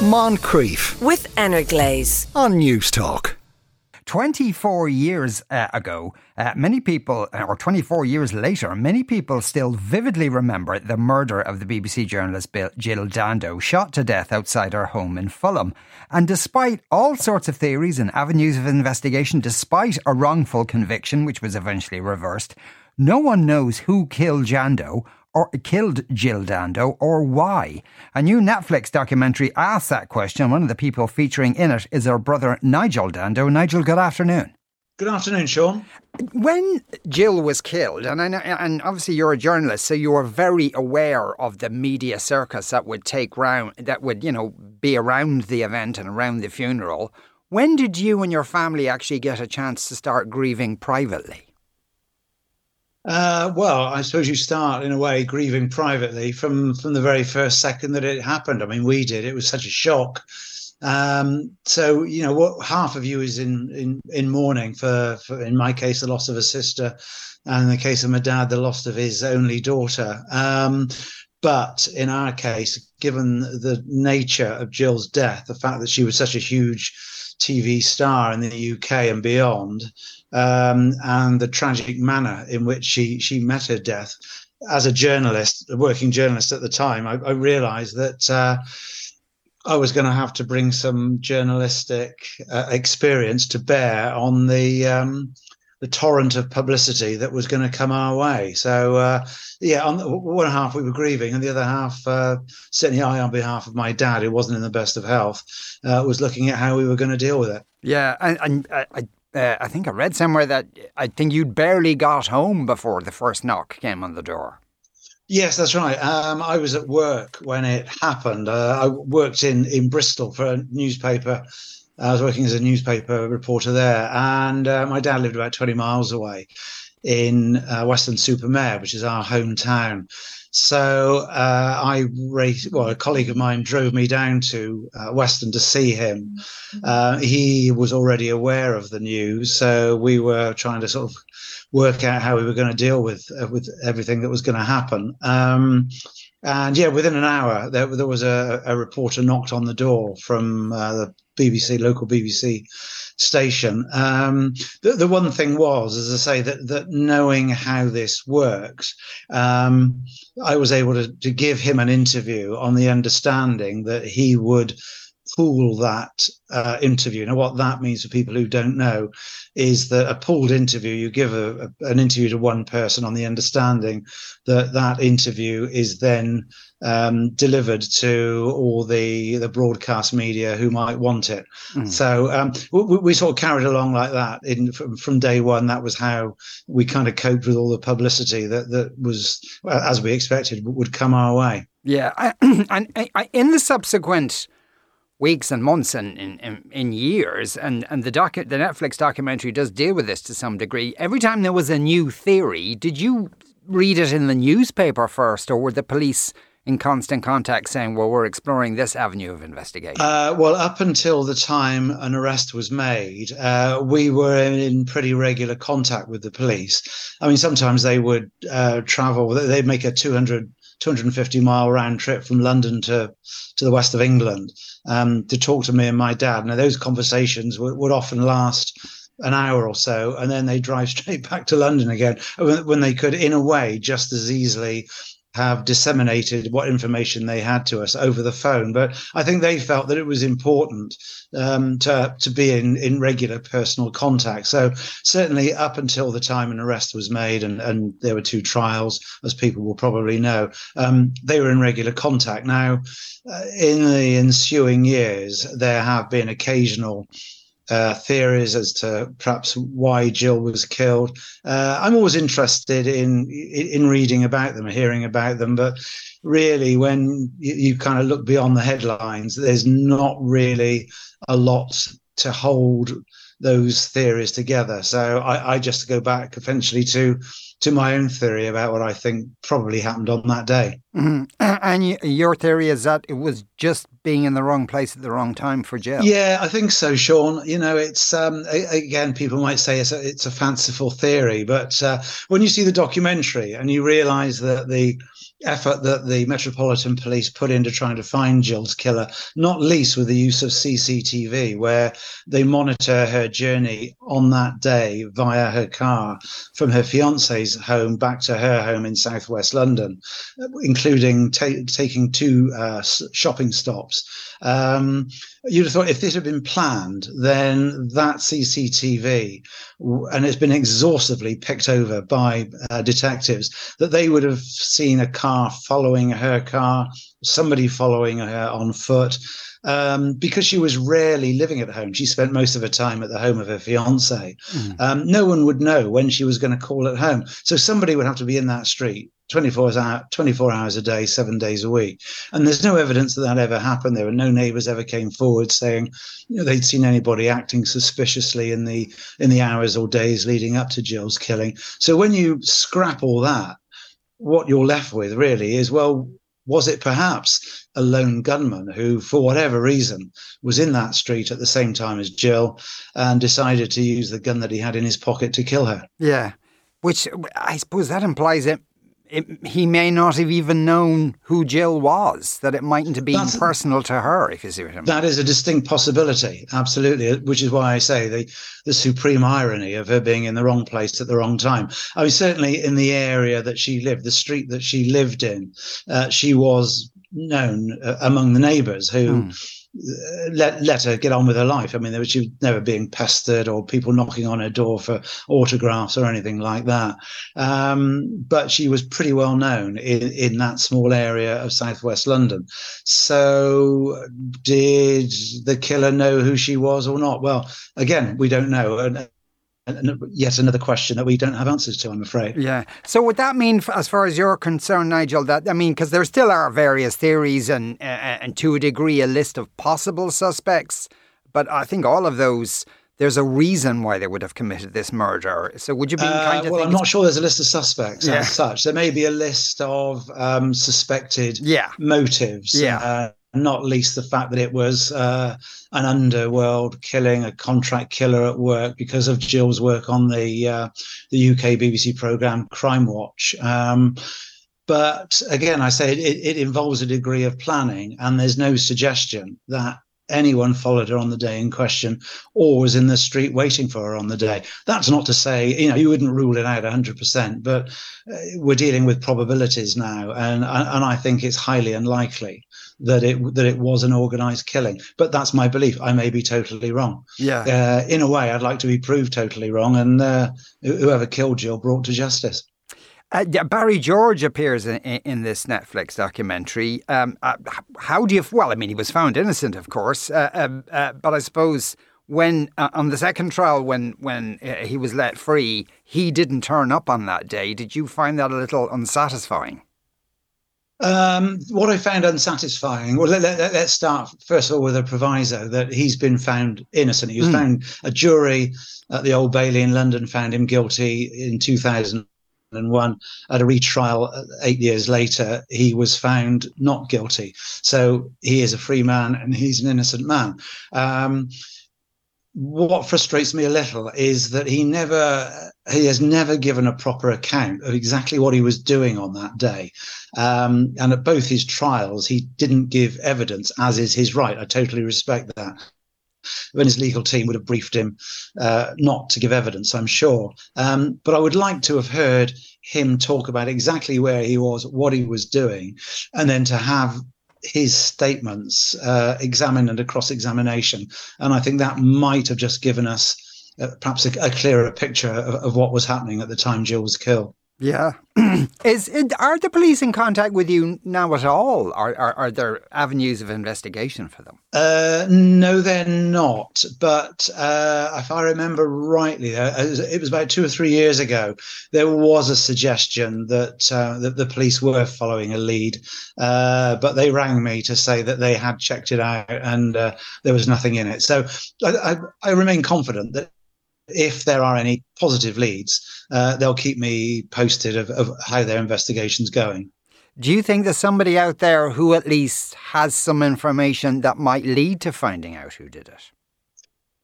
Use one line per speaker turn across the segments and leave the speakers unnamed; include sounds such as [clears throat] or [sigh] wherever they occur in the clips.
Moncrieff
with Energlaze
on Newstalk.
24 years uh, ago, uh, many people, uh, or 24 years later, many people still vividly remember the murder of the BBC journalist Jill Dando, shot to death outside her home in Fulham. And despite all sorts of theories and avenues of investigation, despite a wrongful conviction, which was eventually reversed, no one knows who killed Jando or killed Jill Dando or why? A new Netflix documentary asks that question. One of the people featuring in it is her brother Nigel Dando. Nigel, good afternoon.
Good afternoon, Sean.
When Jill was killed, and I know, and obviously you're a journalist, so you were very aware of the media circus that would take round, that would you know be around the event and around the funeral. When did you and your family actually get a chance to start grieving privately?
Uh, well, I suppose you start in a way grieving privately from from the very first second that it happened. I mean, we did. It was such a shock. Um, so you know, what half of you is in in in mourning for, for, in my case, the loss of a sister, and in the case of my dad, the loss of his only daughter. Um, but in our case, given the nature of Jill's death, the fact that she was such a huge TV star in the UK and beyond, um, and the tragic manner in which she she met her death. As a journalist, a working journalist at the time, I, I realised that uh, I was going to have to bring some journalistic uh, experience to bear on the um, the torrent of publicity that was going to come our way. So, uh, yeah, on one half we were grieving, and the other half, uh, certainly I, on behalf of my dad, who wasn't in the best of health, uh, was looking at how we were going to deal with it.
Yeah, and, and uh, I uh, I think I read somewhere that I think you'd barely got home before the first knock came on the door.
Yes, that's right. Um, I was at work when it happened. Uh, I worked in, in Bristol for a newspaper. I was working as a newspaper reporter there, and uh, my dad lived about 20 miles away in uh, Weston-super-Mare, which is our hometown. So uh, I raced, well, a colleague of mine drove me down to uh, Weston to see him. Mm-hmm. Uh, he was already aware of the news, so we were trying to sort of work out how we were going to deal with uh, with everything that was going to happen. Um, and yeah, within an hour, there, there was a, a, reporter knocked on the door from uh, the BBC, local BBC station. Um, the, the, one thing was, as I say, that that knowing how this works, um, I was able to, to give him an interview on the understanding that he would pool that uh, interview. Now, what that means for people who don't know is that a pooled interview, you give a, a, an interview to one person on the understanding that that interview is then um, delivered to all the the broadcast media who might want it. Mm. So um, we, we, sort of carried along like that in, from, from, day one. That was how we kind of coped with all the publicity that that was, as we expected, would come our way.
Yeah, I, [clears throat] and I, in the subsequent weeks and months and in, years. And, and the, docu- the Netflix documentary does deal with this to some degree. Every time there was a new theory, did you read it in the newspaper first, or were the police in constant contact saying, well, we're exploring this avenue of investigation?
Uh, well, up until the time an arrest was made, uh, we were in pretty regular contact with the police. I mean, sometimes they would uh, travel, they'd make a 200 250 mile round trip from London to to the west of England um, to talk to me and my dad. Now those conversations would, would often last an hour or so, and then they drive [laughs] straight back to London again when they could, in a way, just as easily have disseminated what information they had to us over the phone. But I think they felt that it was important um, to to be in in regular personal contact. So certainly up until the time an arrest was made, and and there were two trials, as people will probably know, um, they were in regular contact. Now, uh, in the ensuing years, there have been occasional uh, theories as to perhaps why Jill was killed. Uh, I'm always interested in in reading about them, hearing about them, but really, when you, you kind of look beyond the headlines, there's not really a lot to hold those theories together. So I, I just go back eventually to to my own theory about what I think probably happened on that day.
Mm-hmm. [clears throat] And your theory is that it was just being in the wrong place at the wrong time for Jill.
Yeah, I think so, Sean. You know, it's um, again, people might say it's a, it's a fanciful theory, but uh, when you see the documentary and you realise that the effort that the Metropolitan Police put into trying to find Jill's killer, not least with the use of CCTV, where they monitor her journey on that day via her car from her fiance's home back to her home in southwest London, including ta- taking two uh, shopping stops. Um, you'd have thought if this had been planned, then that CCTV, and it's been exhaustively picked over by uh, detectives, that they would have seen a car following her car, somebody following her on foot. Um, because she was rarely living at home. She spent most of her time at the home of her fiance. Mm. Um, no one would know when she was going to call at home. So somebody would have to be in that street 24 hours, 24 hours a day, seven days a week. And there's no evidence that that ever happened. There were no neighbors ever came forward saying you know, they'd seen anybody acting suspiciously in the in the hours or days leading up to Jill's killing. So when you scrap all that, what you're left with really is well, was it perhaps a lone gunman who, for whatever reason, was in that street at the same time as Jill and decided to use the gun that he had in his pocket to kill her?
Yeah. Which I suppose that implies it it, he may not have even known who Jill was, that it mightn't have been That's, personal to her, if you see what I mean.
That is a distinct possibility, absolutely, which is why I say the, the supreme irony of her being in the wrong place at the wrong time. I mean, certainly in the area that she lived, the street that she lived in, uh, she was known uh, among the neighbours who. Mm let let her get on with her life. I mean, there was, she was never being pestered or people knocking on her door for autographs or anything like that. Um, but she was pretty well known in, in that small area of southwest London. So, did the killer know who she was or not? Well, again, we don't know. And yet another question that we don't have answers to, I'm afraid.
Yeah. So would that mean, as far as you're concerned, Nigel, that I mean, because there still are various theories and uh, and to a degree a list of possible suspects, but I think all of those. There's a reason why they would have committed this murder. So would you be uh, kind of?
Well, I'm not sure. There's a list of suspects yeah. as such. There may be a list of um, suspected
yeah.
motives.
Yeah.
Uh, not least the fact that it was uh, an underworld killing, a contract killer at work because of Jill's work on the uh, the UK BBC program Crimewatch. Um, but again, I say it, it involves a degree of planning, and there's no suggestion that anyone followed her on the day in question or was in the street waiting for her on the day. That's not to say, you know, you wouldn't rule it out 100%, but uh, we're dealing with probabilities now. And, and I think it's highly unlikely that it that it was an organized killing. But that's my belief. I may be totally wrong.
Yeah.
Uh, in a way, I'd like to be proved totally wrong, and uh, whoever killed Jill brought to justice.
Uh, yeah, Barry George appears in, in this Netflix documentary. Um, uh, how do you? Well, I mean, he was found innocent, of course, uh, um, uh but I suppose when uh, on the second trial, when when uh, he was let free, he didn't turn up on that day. Did you find that a little unsatisfying?
Um, what I found unsatisfying, well, let, us let, start first of all with a proviso that he's been found innocent. He was mm. found, a jury at the Old Bailey in London found him guilty in 2001. At a retrial uh, eight years later, he was found not guilty. So he is a free man and he's an innocent man. Um, what frustrates me a little is that he never he has never given a proper account of exactly what he was doing on that day. Um, and at both his trials he didn't give evidence as is his right. I totally respect that. When his legal team would have briefed him uh, not to give evidence i'm sure. Um, but i would like to have heard him talk about exactly where he was what he was doing and then to have his statements uh, examined under cross examination. And I think that might have just given us perhaps a, a, clearer picture of, of, what was happening at the time Jill was killed.
Yeah. [clears throat] Is Are the police in contact with you now at all? Are, are, are there avenues of investigation for them?
Uh, no, they're not. But uh, if I remember rightly, uh, it was about two or three years ago, there was a suggestion that, uh, that the police were following a lead. Uh, but they rang me to say that they had checked it out and uh, there was nothing in it. So I, I, I remain confident that if there are any positive leads, uh, they'll keep me posted of, of how their investigation's going.
Do you think there's somebody out there who at least has some information that might lead to finding out who did it?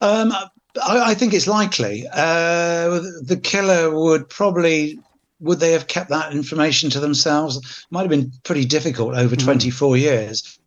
Um, I, I, think it's likely. Uh, the killer would probably would they have kept that information to themselves? Might have been pretty difficult over mm. 24 years.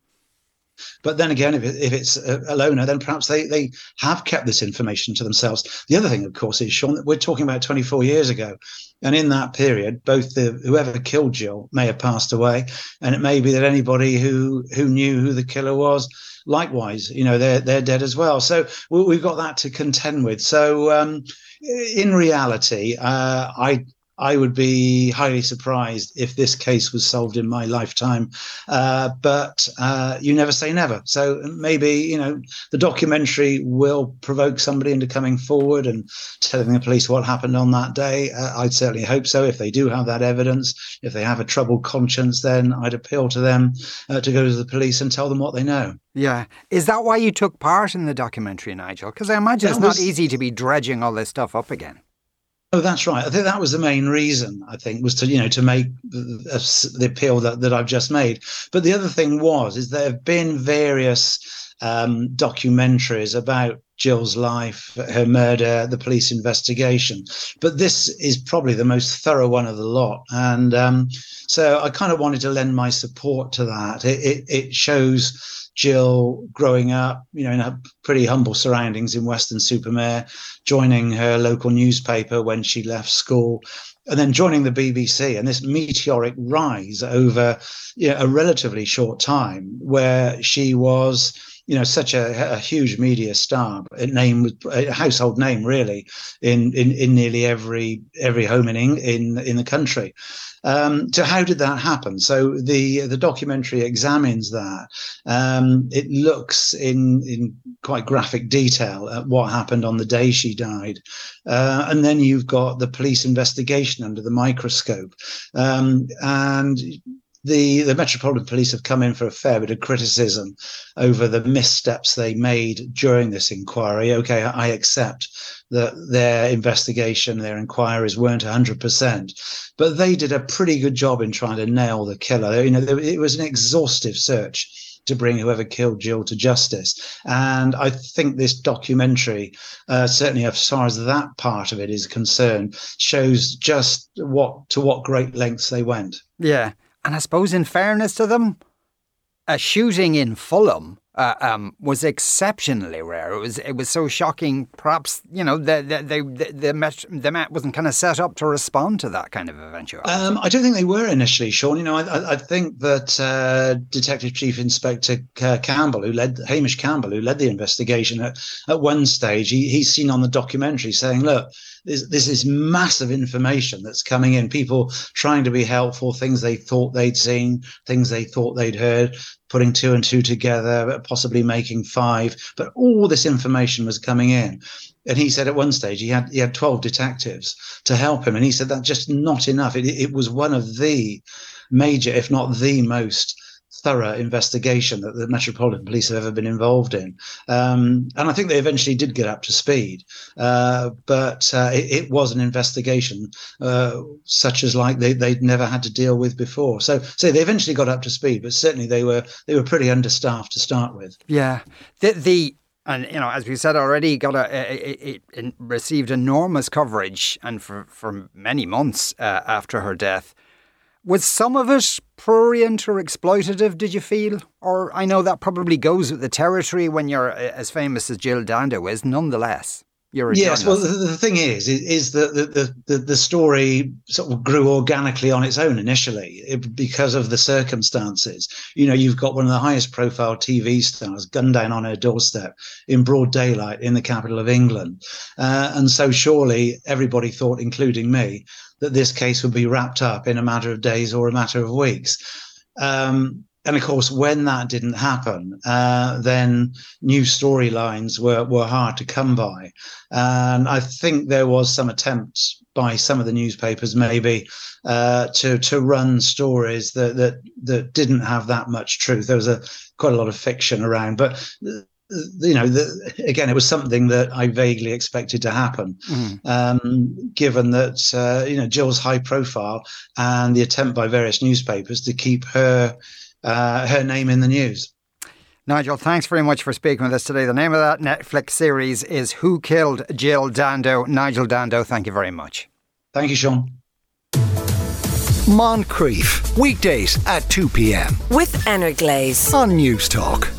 But then again, if, if it's a, loner, then perhaps they, they have kept this information to themselves. The other thing, of course, is Sean that we're talking about 24 years ago, and in that period, both the whoever killed Jill may have passed away, and it may be that anybody who who knew who the killer was, likewise, you know, they're they're dead as well. So we've got that to contend with. So. Um, in reality, uh, I I would be highly surprised if this case was solved in my lifetime. Uh, but uh, you never say never. So maybe, you know, the documentary will provoke somebody into coming forward and telling the police what happened on that day. Uh, I'd certainly hope so. If they do have that evidence, if they have a troubled conscience, then I'd appeal to them uh, to go to the police and tell them what they know.
Yeah. Is that why you took part in the documentary, Nigel? Because I imagine that it's was... not easy to be dredging all this stuff up again.
Oh, that's right. I think that was the main reason. I think was to you know to make the, the appeal that, that I've just made. But the other thing was is there have been various um, documentaries about Jill's life, her murder, the police investigation. But this is probably the most thorough one of the lot. And um, so I kind of wanted to lend my support to that. It, it, it shows Jill growing up, you know, in a pretty humble surroundings in Weston-super-Mare joining her local newspaper when she left school, and then joining the BBC and this meteoric rise over you know, a relatively short time where she was you know such a, a, huge media star a name a household name really in in, in nearly every every home in in in the country um, so how did that happen? So the the documentary examines that. Um, it looks in in quite graphic detail at what happened on the day she died, uh, and then you've got the police investigation under the microscope, um, and the, the Metropolitan Police have come in for a fair bit of criticism over the missteps they made during this inquiry. Okay, I accept that their investigation, their inquiries weren't 100%, but they did a pretty good job in trying to nail the killer. You know, it was an exhaustive search to bring whoever killed Jill to justice. And I think this documentary, uh, certainly as far as that part of it is concerned, shows just what to what great lengths they went.
Yeah. And I suppose, in fairness to them, a shooting in Fulham uh, um, was exceptionally rare. It was it was so shocking. Perhaps you know the the the the, Met, the Met wasn't kind of set up to respond to that kind of eventuality.
Um, I don't think they were initially, Sean. You know, I, I think that uh, Detective Chief Inspector Campbell, who led Hamish Campbell, who led the investigation at, at one stage, he, he's seen on the documentary saying, "Look, there's, there's this massive information that's coming in. People trying to be helpful, things they thought they'd seen, things they thought they'd heard, putting two and two together, possibly making five. But all this information was coming in. And he said at one stage he had he had 12 detectives to help him. And he said that's just not enough. It, it was one of the major, if not the most thorough investigation that the Metropolitan Police have ever been involved in. Um, and I think they eventually did get up to speed, uh, but uh, it, it, was an investigation uh, such as like they, they'd never had to deal with before. So, so they eventually got up to speed, but certainly they were they were pretty understaffed to start with.
Yeah, the, the and you know, as we said already, got a, it, it received enormous coverage, and for for many months uh, after her death. Was some of it prurient or exploitative, did you feel? Or I know that probably goes with the territory when you're as famous as Jill Dando is, nonetheless. You're
yes, well, the, the, thing is, is that the, the, the, story sort of grew organically on its own initially because of the circumstances. You know, you've got one of the highest profile TV stars gunned down on her doorstep in broad daylight in the capital of England. Uh, and so surely everybody thought, including me, that this case would be wrapped up in a matter of days or a matter of weeks. Um, and of course, when that didn't happen, uh, then new storylines were, were hard to come by. And I think there was some attempt by some of the newspapers, maybe, uh, to to run stories that that that didn't have that much truth. There was a quite a lot of fiction around, but you know, the, again, it was something that I vaguely expected to happen, mm. um, given that uh, you know Jill's high profile and the attempt by various newspapers to keep her uh, her name in the news.
Nigel, thanks very much for speaking with us today. The name of that Netflix series is Who Killed Jill Dando? Nigel Dando, thank you very much.
Thank you, Sean.
Moncrieff, weekdays at 2 p.m.
With Energlaze
on Newstalk.